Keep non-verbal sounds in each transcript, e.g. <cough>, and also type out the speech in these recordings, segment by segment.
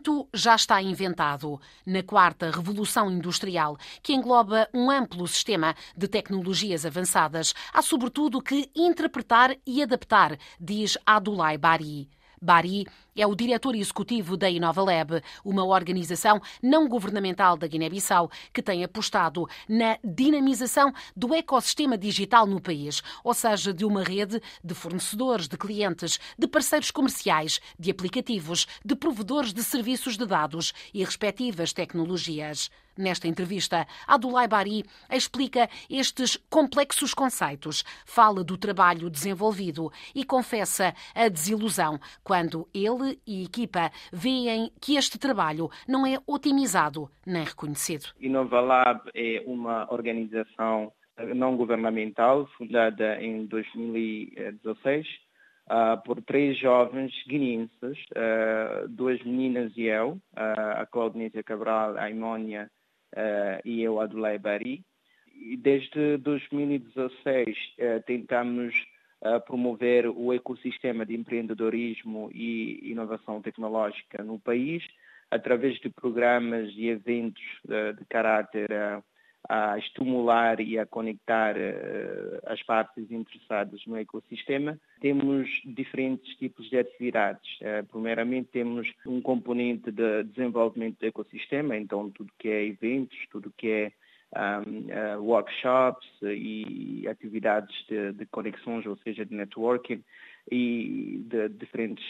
quinto já está inventado. Na quarta revolução industrial, que engloba um amplo sistema de tecnologias avançadas, há sobretudo que interpretar e adaptar, diz Adulai Bari. Bari é o diretor executivo da InovaLab, uma organização não governamental da Guiné-Bissau que tem apostado na dinamização do ecossistema digital no país, ou seja, de uma rede de fornecedores, de clientes, de parceiros comerciais, de aplicativos, de provedores de serviços de dados e respectivas tecnologias. Nesta entrevista, Adulai Bari explica estes complexos conceitos, fala do trabalho desenvolvido e confessa a desilusão quando ele e equipa veem que este trabalho não é otimizado nem reconhecido. InovaLab é uma organização não governamental fundada em 2016 Uh, por três jovens guineenses, uh, duas meninas e eu, uh, a Claudinêsia Cabral, a Imónia e eu, Adulay Bari. E desde 2016 uh, tentamos uh, promover o ecossistema de empreendedorismo e inovação tecnológica no país, através de programas e eventos de caráter a estimular e a conectar uh, as partes interessadas no ecossistema. Temos diferentes tipos de atividades. Uh, primeiramente, temos um componente de desenvolvimento do ecossistema, então tudo que é eventos, tudo que é um, uh, workshops e atividades de, de, conexões, ou seja, de networking e de diferentes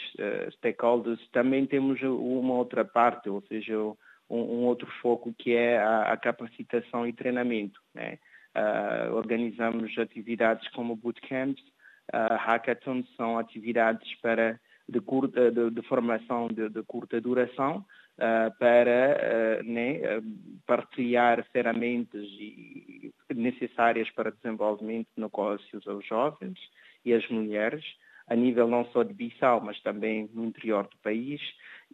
stakeholders. Também temos uma outra parte, ou seja, um, um outro foco que é a, a capacitação e treinamento. Né? Uh, organizamos atividades como bootcamps, uh, hackathons, são atividades para de, curta, de, de formação de, de, curta duração uh, para né, partilhar ferramentas e, necessárias para desenvolvimento de negócios aos jovens e às mulheres, a nível não só de Bissau, mas também no interior do país.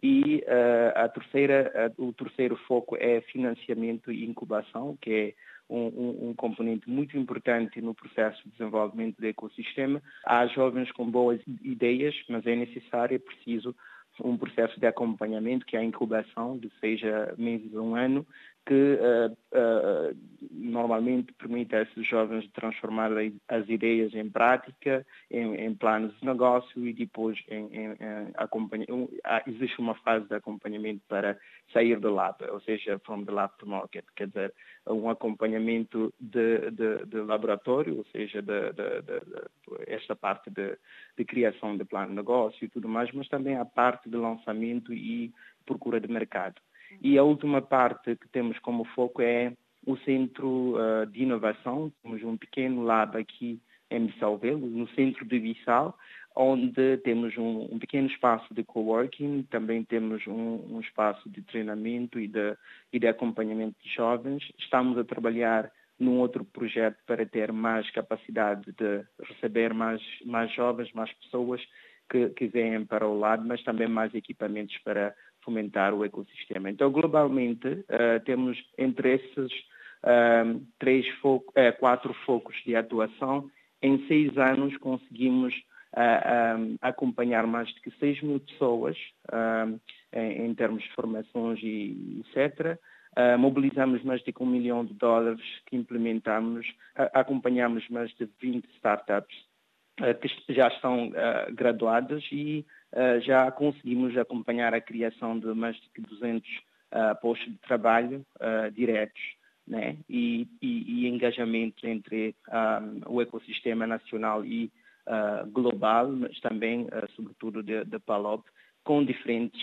E uh, a terceira, uh, o terceiro foco é financiamento e incubação, que é um, um, um, componente muito importante no processo de desenvolvimento do ecossistema. Há jovens com boas ideias, mas é necessário, é preciso um processo de acompanhamento, que é a incubação de seja meses a um ano, que uh, uh, normalmente permite a esses jovens transformar as ideias em prática, em, em planos de negócio e depois em, em, em acompanhamento. Existe uma fase de acompanhamento para sair do lab, ou seja, from the lab to market, quer dizer, um acompanhamento de, de, de laboratório, ou seja, de, esta parte de, de criação de plano de negócio e tudo mais, mas também a parte de lançamento e procura de mercado. E a última parte que temos como foco é o Centro uh, de Inovação. Temos um pequeno lab aqui em Bissalvelo, no centro de Bissau, onde temos um, um, pequeno espaço de coworking, também temos um, um espaço de treinamento e de, e de acompanhamento de jovens. Estamos a trabalhar num outro projeto para ter mais capacidade de receber mais, mais jovens, mais pessoas que, que vêm para o lado, mas também mais equipamentos para fomentar o ecossistema. Então, globalmente, uh, temos entre esses uh, três foco, uh, quatro focos de atuação, em seis anos conseguimos acompanhar mais de que 6 mil pessoas em, em, termos de formações e etc. mobilizamos mais de um milhão de dólares que implementamos, acompanhamos mais de 20 startups que já estão graduadas e já conseguimos acompanhar a criação de mais de 200 uh, eh, postos de trabalho uh, diretos né? e, e, e engajamento entre um, o ecossistema nacional e global, mas também, sobretudo, de, de PALOP, com diferentes,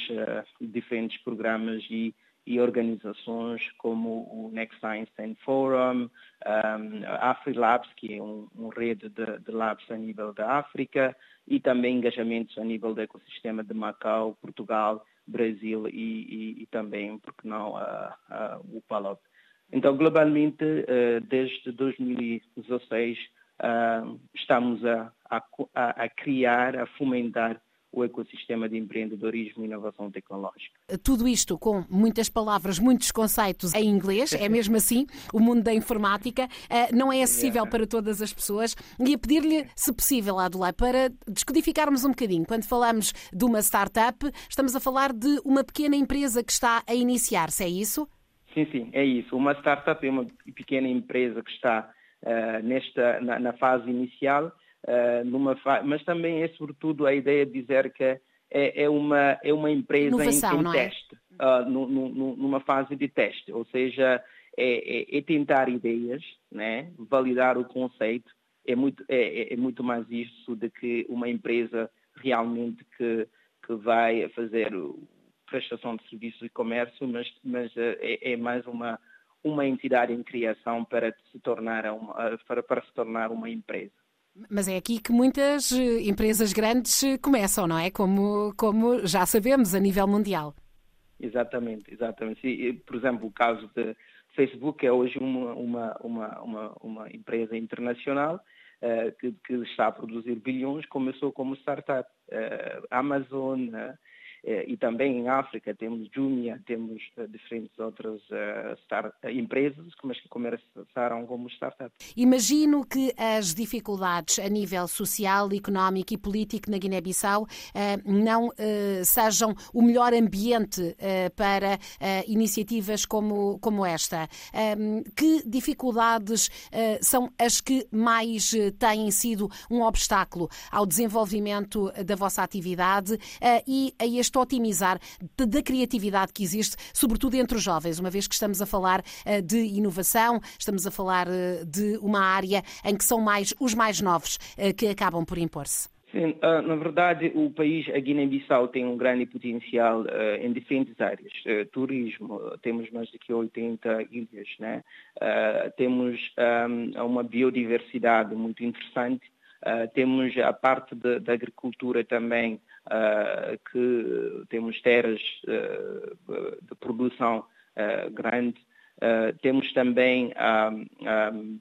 diferentes programas e e organizações como o Next Science Forum, um, a AfriLabs, que é um, um rede de, de, labs a nível da África, e também engajamentos a nível do ecossistema de Macau, Portugal, Brasil e, e, e também, porque não, o PALOP. Então, globalmente, uh, desde 2016, estamos a, a, a criar, a fomentar o ecossistema de empreendedorismo e inovação tecnológica. Tudo isto com muitas palavras, muitos conceitos em inglês, é mesmo assim, o mundo da informática eh, não é acessível para todas as pessoas. E a pedir-lhe, se possível, Adulai, para descodificarmos um bocadinho, quando falamos de uma startup, estamos a falar de uma pequena empresa que está a iniciar-se, é isso? Sim, sim, é isso. Uma startup é uma pequena empresa que está uh, nesta, na, na, fase inicial, numa fa mas também é sobretudo a ideia de dizer que é, é uma, é uma empresa Inovação, em, em é? teste, uh, no, no, numa fase de teste, ou seja, é, é, é, tentar ideias, né? validar o conceito, é muito, é, é, é muito mais isso do que uma empresa realmente que, que vai fazer prestação de serviço e comércio, mas, mas é, é, mais uma, uma entidade em criação para se tornar uma, para, para se tornar uma empresa. Mas é aqui que muitas eh, empresas grandes eh, começam, não é? Como, como já sabemos a nível mundial. Exatamente, exatamente. Por exemplo, o caso de Facebook é hoje uma, uma, uma, uma, uma empresa internacional uh, que, que, está a produzir bilhões, começou como startup. Uh, Amazon, uh, e também em África temos Jumia, temos eh, diferentes outras uh, start, empresas que começaram como startups. Imagino que as dificuldades a nível social, económico e político na Guiné-Bissau não sejam o melhor ambiente para iniciativas como, como esta. que dificuldades são as que mais têm sido um obstáculo ao desenvolvimento da vossa atividade e a este otimizar da criatividade que existe, sobretudo entre os jovens, uma vez que estamos a falar eh, de inovação, estamos a falar eh, de uma área em que são mais os mais novos eh, que acabam por impor-se. Sim, na verdade, o país, a Guiné-Bissau, tem um grande potencial em diferentes áreas. Turismo, temos mais de 80 ilhas, né? Uh, temos um, uma biodiversidade muito interessante, temos a parte da agricultura também uh, que temos terras uh, de produção grande, temos também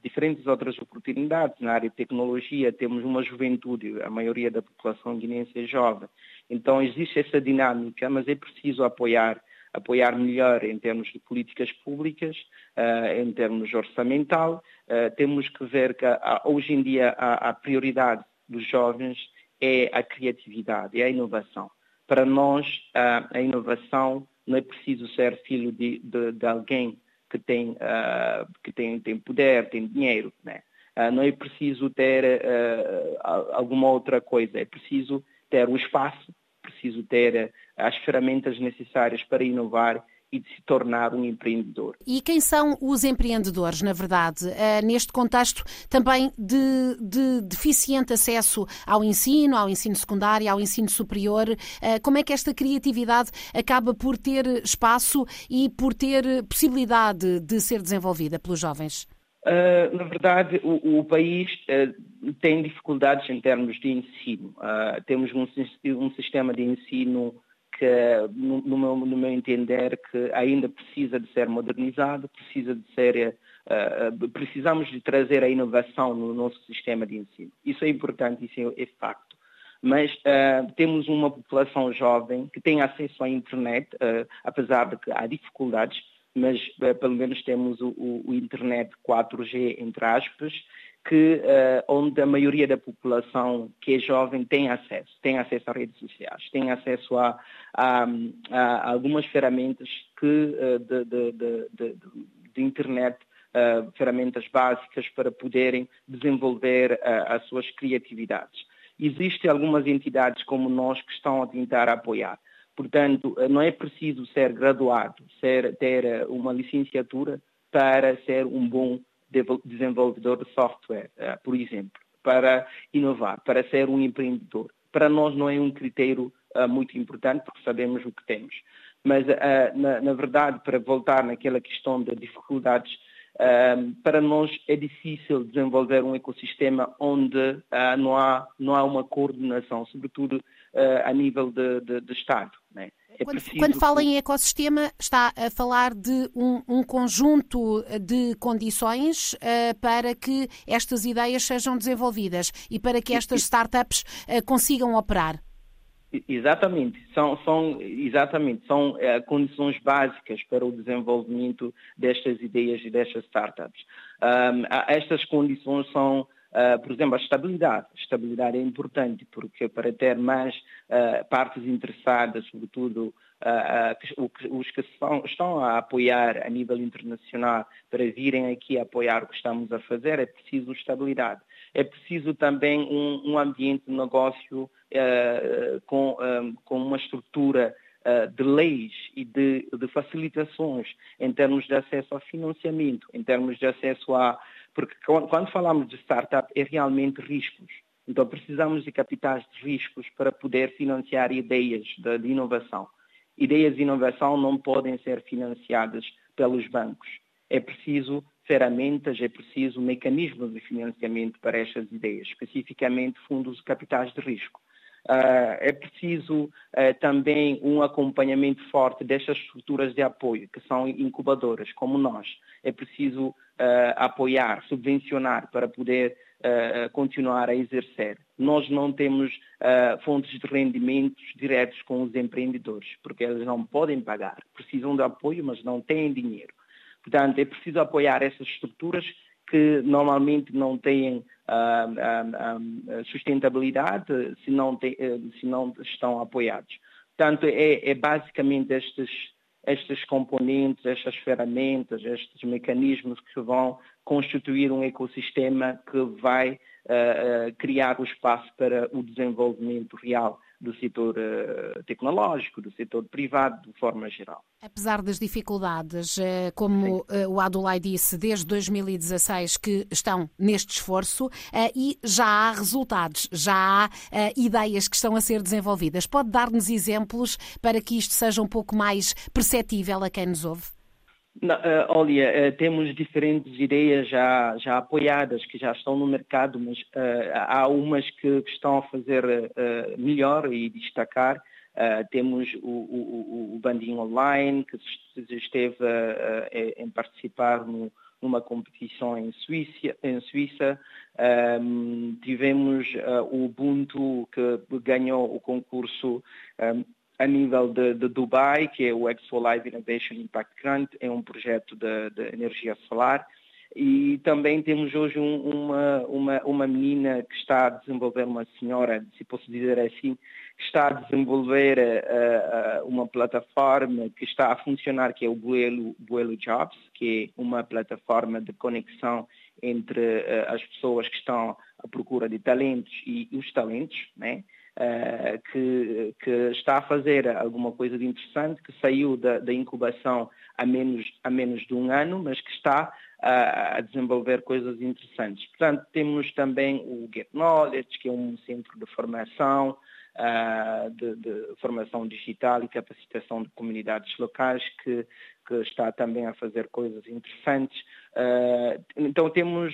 diferentes outras oportunidades na área de tecnologia, temos uma juventude, a maioria da população guinense é jovem. Então existe essa dinâmica, mas é preciso apoiar apoiar melhor em termos de políticas públicas, uh, em termos orçamental. Uh, temos que ver que hoje em dia a, prioridade dos jovens é a criatividade, é a inovação. Para nós, a inovação não é preciso ser filho de, de, de alguém que tem, uh, que tem, tem poder, tem dinheiro. Né? Uh, não é preciso ter uh, alguma outra coisa, é preciso ter o espaço, preciso ter as ferramentas necessárias para inovar e de se tornar um empreendedor. E quem são os empreendedores, na verdade, uh, neste contexto também de, de, deficiente acesso ao ensino, ao ensino secundário, ao ensino superior? Uh, como é que esta criatividade acaba por ter espaço e por ter possibilidade de ser desenvolvida pelos jovens? Uh, na verdade, o, o país uh, tem dificuldades em termos de ensino. Uh, temos um, um, sistema de ensino que, no, no, meu, no, meu, entender, que ainda precisa de ser modernizado, precisa de ser, precisamos de trazer a inovação no nosso sistema de ensino. Isso é importante, isso é, é facto. Mas temos uma população jovem que tem acesso à internet, apesar de que há dificuldades, mas pelo menos temos o, o, o internet 4G, entre aspas, que, uh, onde a maioria da população que é jovem tem acesso, tem acesso a redes sociais, tem acesso a, a, a algumas ferramentas que, uh, de, de, de, de, internet, uh, ferramentas básicas para poderem desenvolver as suas criatividades. Existem algumas entidades como nós que estão a tentar apoiar. Portanto, não é preciso ser graduado, ser, ter uma licenciatura para ser um bom desenvolvedor de software, uh, por exemplo, para inovar, para ser um empreendedor. Para nós não é um critério muito importante, porque sabemos o que temos. Mas, na, verdade, para voltar naquela questão das dificuldades, para nós é difícil desenvolver um ecossistema onde não, há, não há uma coordenação, sobretudo a nível de, de, de Estado. Né? É quando, quando, fala em ecossistema, está a falar de um, um conjunto de condições uh, para que estas ideias sejam desenvolvidas e para que estas startups uh, consigam operar. Exatamente, são, são, exatamente, são é, condições básicas para o desenvolvimento destas ideias e destas startups. Um, estas condições são, uh, por exemplo, a estabilidade. A estabilidade é importante porque para ter mais uh, partes interessadas, sobretudo uh, os que são, estão a apoiar a nível internacional para virem aqui apoiar o que estamos a fazer, é preciso estabilidade. É preciso também um, um ambiente de negócio com, com uma estrutura de leis e de, de, facilitações em termos de acesso ao financiamento, em termos de acesso a. Porque quando falamos de startup, é realmente riscos. Então, precisamos de capitais de riscos para poder financiar ideias de, de inovação. Ideias de inovação não podem ser financiadas pelos bancos. É preciso ferramentas, é preciso mecanismos de financiamento para estas ideias, especificamente fundos de capitais de risco. Uh, é preciso uh, também um acompanhamento forte destas estruturas de apoio, que são incubadoras, como nós. É preciso uh, apoiar, subvencionar para poder continuar a exercer. Nós não temos fontes de rendimentos diretos com os empreendedores, porque eles não podem pagar. Precisam de apoio, mas não têm dinheiro. Portanto, é preciso apoiar essas estruturas que normalmente não têm ah, ah, ah, sustentabilidade se não, se não estão apoiados. Portanto, é, é basicamente estes, estes componentes, estas ferramentas, estes mecanismos que vão constituir um ecossistema que vai uh, criar o espaço para o desenvolvimento real do setor uh, tecnológico, do setor privado, de forma geral. Apesar das dificuldades, uh, como uh, o Adulai disse, desde 2016 que estão neste esforço e já há resultados, já há ideias que estão a ser desenvolvidas. Pode dar-nos exemplos para que isto seja um pouco mais perceptível a quem nos ouve? Uh, olha, uh, temos diferentes ideias já, já apoiadas, que já estão no mercado, mas uh, há umas que, estão a fazer melhor e destacar. temos o, o, o Bandinho Online, que esteve em participar no, numa competição em Suíça. Em Suíça. Um, tivemos o Ubuntu, que ganhou o concurso um, a nível de, de, Dubai, que é o Expo Live Innovation Impact Grant, é um projeto de, de energia solar. E também temos hoje um, uma, uma, uma menina que está a desenvolver, uma senhora, se posso dizer assim, está a desenvolver uh, uh, uma plataforma que está a funcionar, que é o Buelo, Buelo Jobs, que é uma plataforma de conexão entre uh, as pessoas que estão à procura de talentos e, e os talentos, né? Uh, que, que, está a fazer alguma coisa de interessante, que saiu da, da incubação há menos, há menos de um ano, mas que está uh, a desenvolver coisas interessantes. Portanto, temos também o Get Knowledge, que é um centro de formação, Uh, de, de, formação digital e capacitação de comunidades locais que, que está também a fazer coisas interessantes. Uh, então temos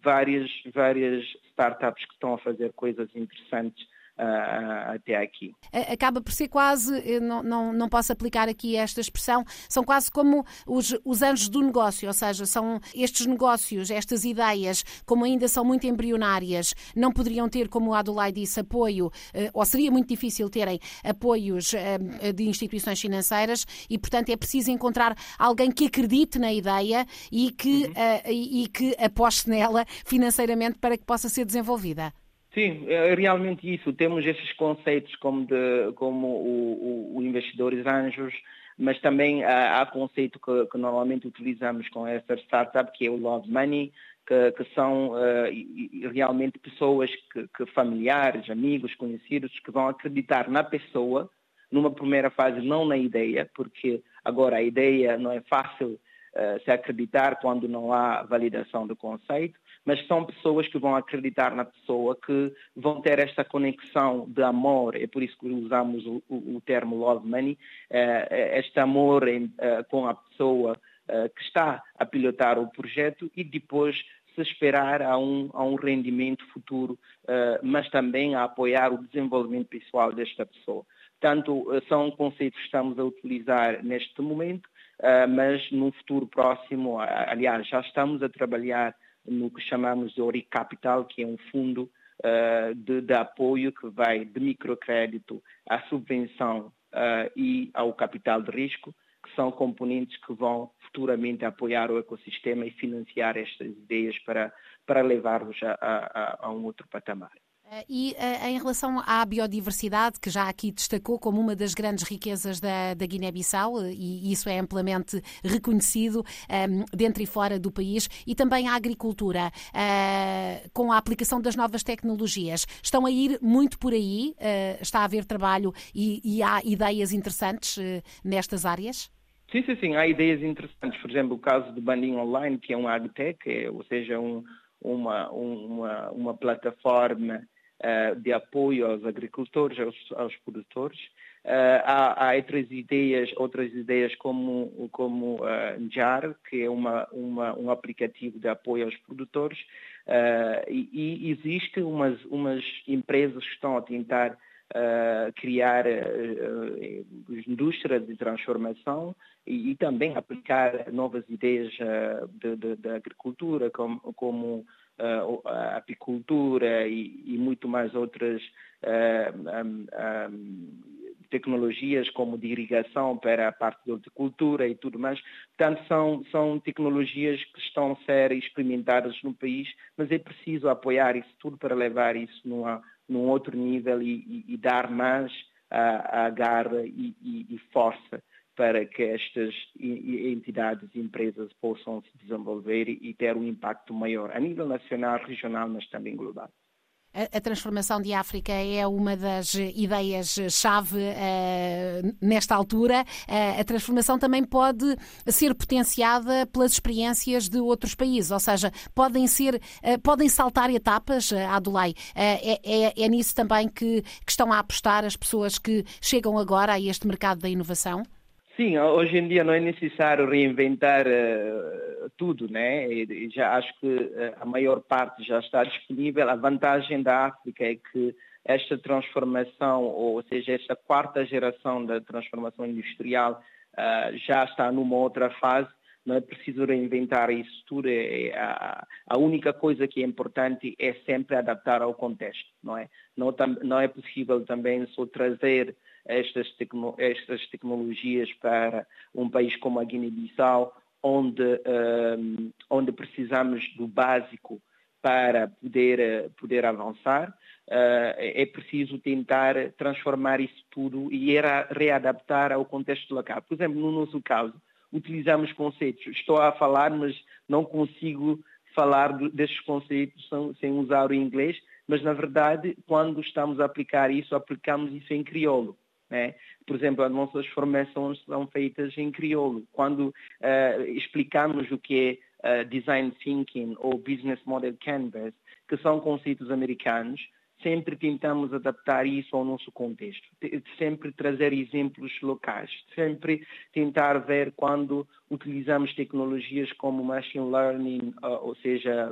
várias, várias startups que estão a fazer coisas interessantes uh, até aqui. Acaba por ser quase, não, não, não posso aplicar aqui esta expressão, são quase como os, os anjos do negócio, ou seja, são estes negócios, estas ideias, como ainda são muito embrionárias, não poderiam ter, como o Adulai disse, apoio, eh, ou seria muito difícil terem apoios eh, de instituições financeiras e, portanto, é preciso encontrar alguém que acredite na ideia e que, uhum. uh, e que aposte nela financeiramente para que possa ser desenvolvida. Sim, é realmente isso. Temos esses conceitos como, de, como o, o, o investidores anjos, mas também há, há conceito que, que, normalmente utilizamos com essa startup, que é o Love Money, que, que são uh, realmente pessoas, que, que, familiares, amigos, conhecidos, que vão acreditar na pessoa, numa primeira fase não na ideia, porque agora a ideia não é fácil uh, se acreditar quando não há validação do conceito, mas são pessoas que vão acreditar na pessoa, que vão ter esta conexão de amor, é por isso que usamos o, o, termo love money, uh, este amor em, uh, com a pessoa que está a pilotar o projeto e depois se esperar a um, a um rendimento futuro, mas também a apoiar o desenvolvimento pessoal desta pessoa. Portanto, são conceitos que estamos a utilizar neste momento, mas num futuro próximo, aliás, já estamos a trabalhar no que chamamos de Ori Capital, que é um fundo uh, de, de, apoio que vai de microcrédito à subvenção uh, e ao capital de risco, que são componentes que vão futuramente apoiar o ecossistema e financiar estas ideias para, para levar-nos a, a, a um outro patamar. Eh, e uh, em relação à biodiversidade, que já aqui destacou como uma das grandes riquezas da, da Guiné-Bissau, eh, e isso é amplamente reconhecido um, ehm, dentro e fora do país, e também a agricultura, uh, com a aplicação das novas tecnologias. Estão a ir muito por aí? Uh, está a haver trabalho e, e há ideias interessantes nestas áreas? Sim, sim, sim. Há ideias interessantes. Por exemplo, o caso do Banding Online, que é um agtech, é, ou seja, um, uma, uma, uma plataforma uh, de apoio aos agricultores, aos, aos produtores. Uh, há, há, outras ideias, outras ideias como como uh, Njar, que é uma, uma, um aplicativo de apoio aos produtores, e, e existe umas umas empresas que estão a tentar uh, criar uh, indústrias de transformação e, e, também aplicar novas ideias de, de, de, agricultura, como, como a apicultura e, e, muito mais outras um, tecnologias como de irrigação para a parte de horticultura e tudo mais. Portanto, são, são tecnologias que estão a ser experimentadas no país, mas é preciso apoiar isso tudo para levar isso numa, num outro nível e, e, e dar mais a, a garra e, e força para que estas entidades e empresas possam se desenvolver e ter um impacto maior a nível nacional, regional, mas também global. A, transformação de África é uma das ideias-chave uh, nesta altura. Uh, a transformação também pode ser potenciada pelas experiências de outros países, ou seja, podem ser, uh, podem saltar etapas, uh, Adulai. É, é, é, nisso também que, que estão a apostar as pessoas que chegam agora a este mercado da inovação? Sim, hoje em dia não é necessário reinventar uh, tudo, né? E já acho que uh, a maior parte já está disponível. A vantagem da África é que esta transformação, ou seja, esta quarta geração da transformação industrial uh, já está numa outra fase. Não é preciso reinventar isso tudo. É, é, a, a, única coisa que é importante é sempre adaptar ao contexto, não é? Não, não é possível também só trazer estas, tecno, estas tecnologias para um país como a Guiné-Bissau, onde, um, onde precisamos do básico para poder, poder avançar. Uh, é preciso tentar transformar isso tudo e readaptar ao contexto local. Por exemplo, no nosso caso, utilizamos conceitos. Estou a falar, mas não consigo falar destes conceitos sem usar o inglês, mas na verdade, quando estamos a aplicar isso, aplicamos isso em crioulo. Né? Por exemplo, as nossas formações são feitas em crioulo. Quando uh, explicamos o que é uh, design thinking ou business model canvas, que são conceitos americanos, sempre tentamos adaptar isso ao nosso contexto, sempre trazer exemplos locais, sempre tentar ver quando utilizamos tecnologias como machine learning, uh, ou seja,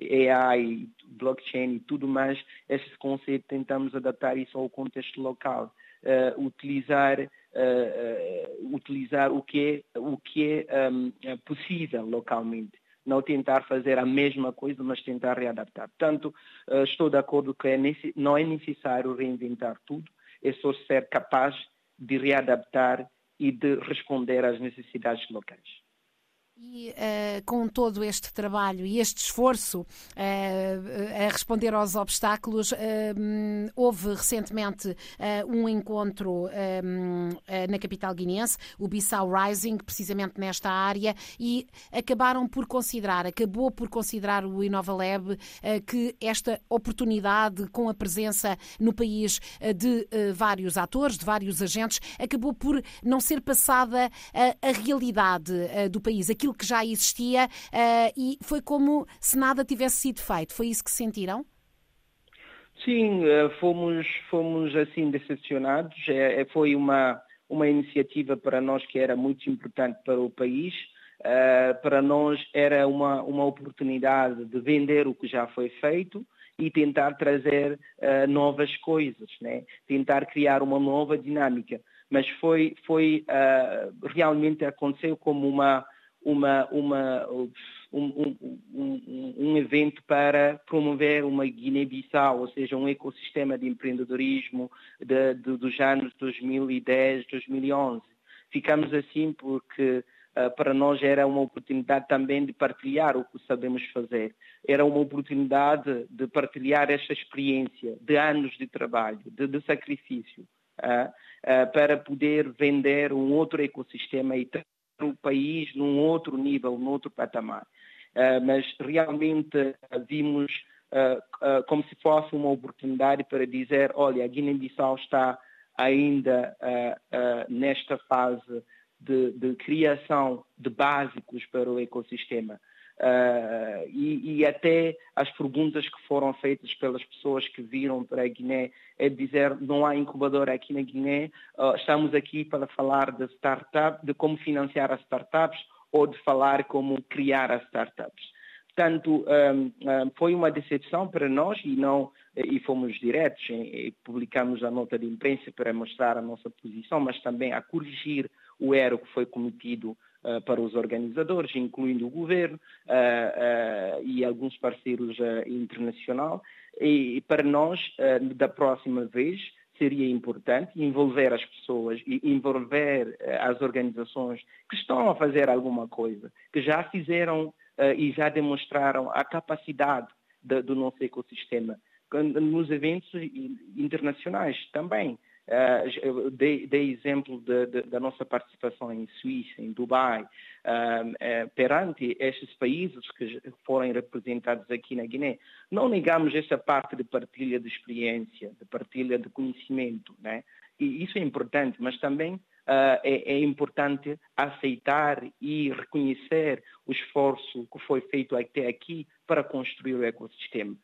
AI, blockchain e tudo mais, esses conceitos tentamos adaptar isso ao contexto local uh, utilizar, uh, utilizar o que é, o que é um, possível localmente. Não tentar fazer a mesma coisa, mas tentar readaptar. Portanto, estou de acordo que é não é necessário reinventar tudo, é só ser capaz de readaptar e de responder às necessidades locais. E uh, com todo este trabalho e este esforço uh, a responder aos obstáculos, uh, houve recentemente um encontro na capital guineense, o Bissau Rising, precisamente nesta área, e acabaram por considerar, acabou por considerar o Inova Lab que esta oportunidade com a presença no país de vários atores, de vários agentes, acabou por não ser passada a realidade do país, aquilo aquilo que já existia uh, e foi como se nada tivesse sido feito. Foi isso que sentiram? Sim, eh, fomos, fomos assim decepcionados. É, é, foi uma, uma iniciativa para nós que era muito importante para o país. Uh, para nós era uma, uma oportunidade de vender o que já foi feito e tentar trazer uh, novas coisas, né? tentar criar uma nova dinâmica. Mas foi, foi uh, realmente aconteceu como uma, uma, uma, um, um, um, evento para promover uma Guiné-Bissau, ou seja, um ecossistema de empreendedorismo de, de, dos anos 2010, 2011. Ficamos assim porque uh, para nós era uma oportunidade também de partilhar o que sabemos fazer. Era uma oportunidade de partilhar esta experiência de anos de trabalho, de, de sacrifício, uh, uh, para poder vender um outro ecossistema e o país num outro nível, num outro patamar. mas realmente vimos como se fosse uma oportunidade para dizer, olha, a Guiné-Bissau está ainda nesta fase de, de, criação de básicos para o ecossistema. Uh, e, e, até as perguntas que foram feitas pelas pessoas que viram para a Guiné é dizer não há incubadora aqui na Guiné, uh, estamos aqui para falar de startup, de como financiar as startups ou de falar como criar as startups. Portanto, um, um, foi uma decepção para nós e não e fomos diretos e publicamos a nota de imprensa para mostrar a nossa posição, mas também a corrigir o erro que foi cometido para os organizadores, incluindo o governo uh, uh, e alguns parceiros internacionais. E, e, para nós, da próxima vez, seria importante envolver as pessoas e envolver as organizações que estão a fazer alguma coisa, que já fizeram e já demonstraram a capacidade de, do nosso ecossistema nos eventos internacionais também. Uh, dei, dei, exemplo de, de, da nossa participação em Suíça, em Dubai, uh, perante estes países que foram representados aqui na Guiné. Não negamos essa parte de partilha de experiência, de partilha de conhecimento, né? E isso é importante, mas também é, é, importante aceitar e reconhecer o esforço que foi feito até aqui para construir o ecossistema,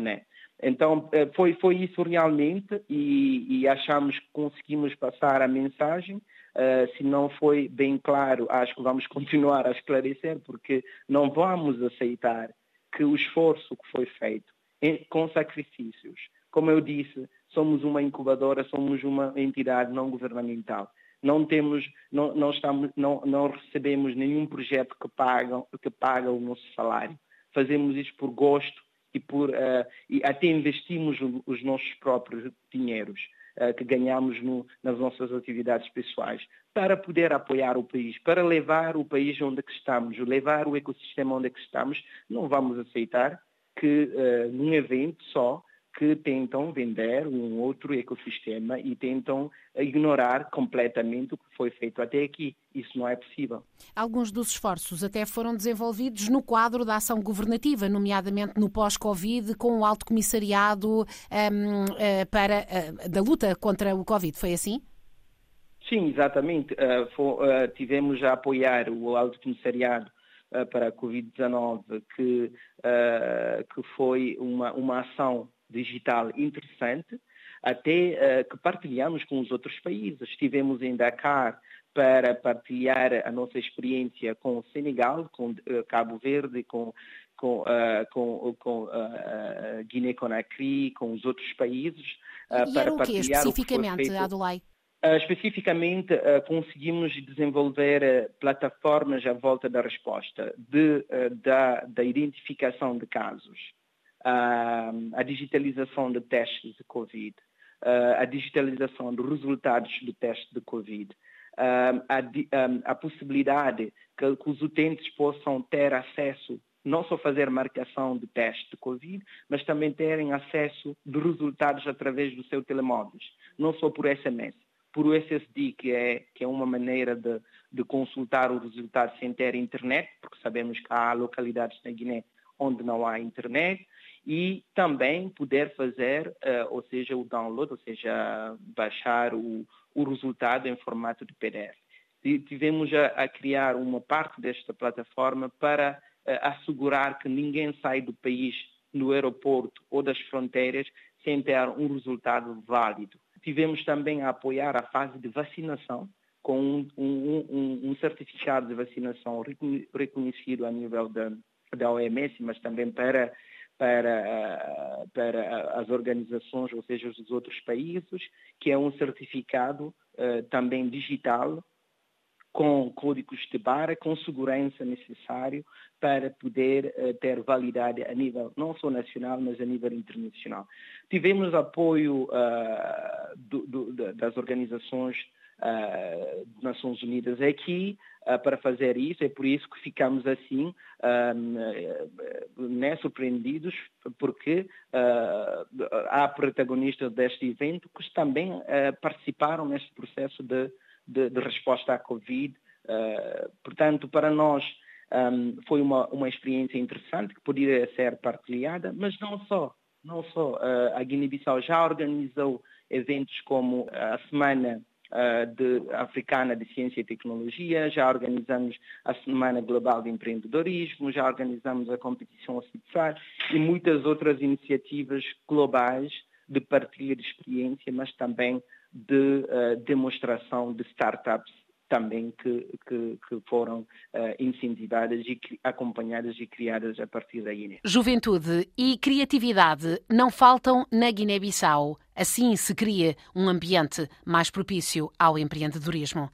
né? Então, eh, foi, foi isso realmente e, e achamos que conseguimos passar a mensagem. Uh, se não foi bem claro, acho que vamos <laughs> continuar a esclarecer, porque não vamos aceitar que o esforço que foi feito em, com sacrifícios, como eu disse, somos uma incubadora, somos uma entidade não governamental. Não temos, não, não, estamos, não, não recebemos nenhum projeto que paga, que paga o nosso salário. Fazemos isso por gosto e, por, uh, e até investimos os nossos próprios dinheiros uh, que ganhamos no, nas nossas atividades pessoais para poder apoiar o país, para levar o país onde estamos, levar o ecossistema onde é estamos. Não vamos aceitar que uh, num evento só que tentam vender um outro ecossistema e tentam ignorar completamente o que foi feito até aqui. Isso não é possível. Alguns dos esforços até foram desenvolvidos no quadro da ação governativa, nomeadamente no pós-Covid, com o Alto Comissariado um, uh, eh, para, uh, da luta contra o Covid. Foi assim? Sim, exatamente. Uh, for, tivemos a apoiar o Alto Comissariado para a Covid-19, que, que foi uma, uma ação digital interessante, até uh, que partilhamos com os outros países. Estivemos em Dakar para partilhar a nossa experiência com o Senegal, com uh, Cabo Verde, com, com, uh, com, com Guiné-Conakry, com os outros países. e para era o que especificamente, Adolai? Uh, especificamente, uh, conseguimos desenvolver uh, plataformas à volta da resposta, de, da, da, identificação de casos, a digitalização de testes de Covid, a digitalização dos resultados do teste de Covid, a, a possibilidade que, que os utentes possam ter acesso não só fazer marcação de teste de Covid, mas também terem acesso de resultados através do seu telemóvel, não só por SMS, por USSD, que é, que é uma maneira de, de consultar o resultado sem ter internet, porque sabemos que há localidades na Guiné onde não há internet, e também poder fazer, uh, ou seja, o download, ou seja, baixar o, o resultado em formato de PDF. E tivemos a, a, criar uma parte desta plataforma para uh, assegurar que ninguém sai do país no aeroporto ou das fronteiras sem ter um resultado válido. Tivemos também a apoiar a fase de vacinação com um, um, um, um certificado de vacinação reconhecido a nível da, da OMS, mas também para para, para as organizações, ou seja, dos outros países, que é um certificado uh, também digital com códigos de barra, com segurança necessário para poder uh, ter validade a nível não só nacional, mas a nível internacional. Tivemos apoio uh, do, do, das organizações uh, Nações Unidas aqui para fazer isso, é por isso que ficamos assim né, surpreendidos, porque uh, há protagonistas deste evento que também uh, participaram neste processo de, de, de resposta à Covid. portanto, para nós um, foi uma, uma experiência interessante que poderia ser partilhada, mas não só. Não só. a Guiné-Bissau já organizou eventos como a Semana uh, de, africana de Ciência e Tecnologia, já organizamos a Semana Global de Empreendedorismo, já organizamos a competição OCIPSAR e muitas outras iniciativas globais de partilha de experiência, mas também de uh, demonstração de startups também que, que, que foram uh, incentivadas e acompanhadas e criadas a partir da Guiné. Juventude e criatividade não faltam na Guiné-Bissau. Assim se cria um ambiente mais propício ao empreendedorismo.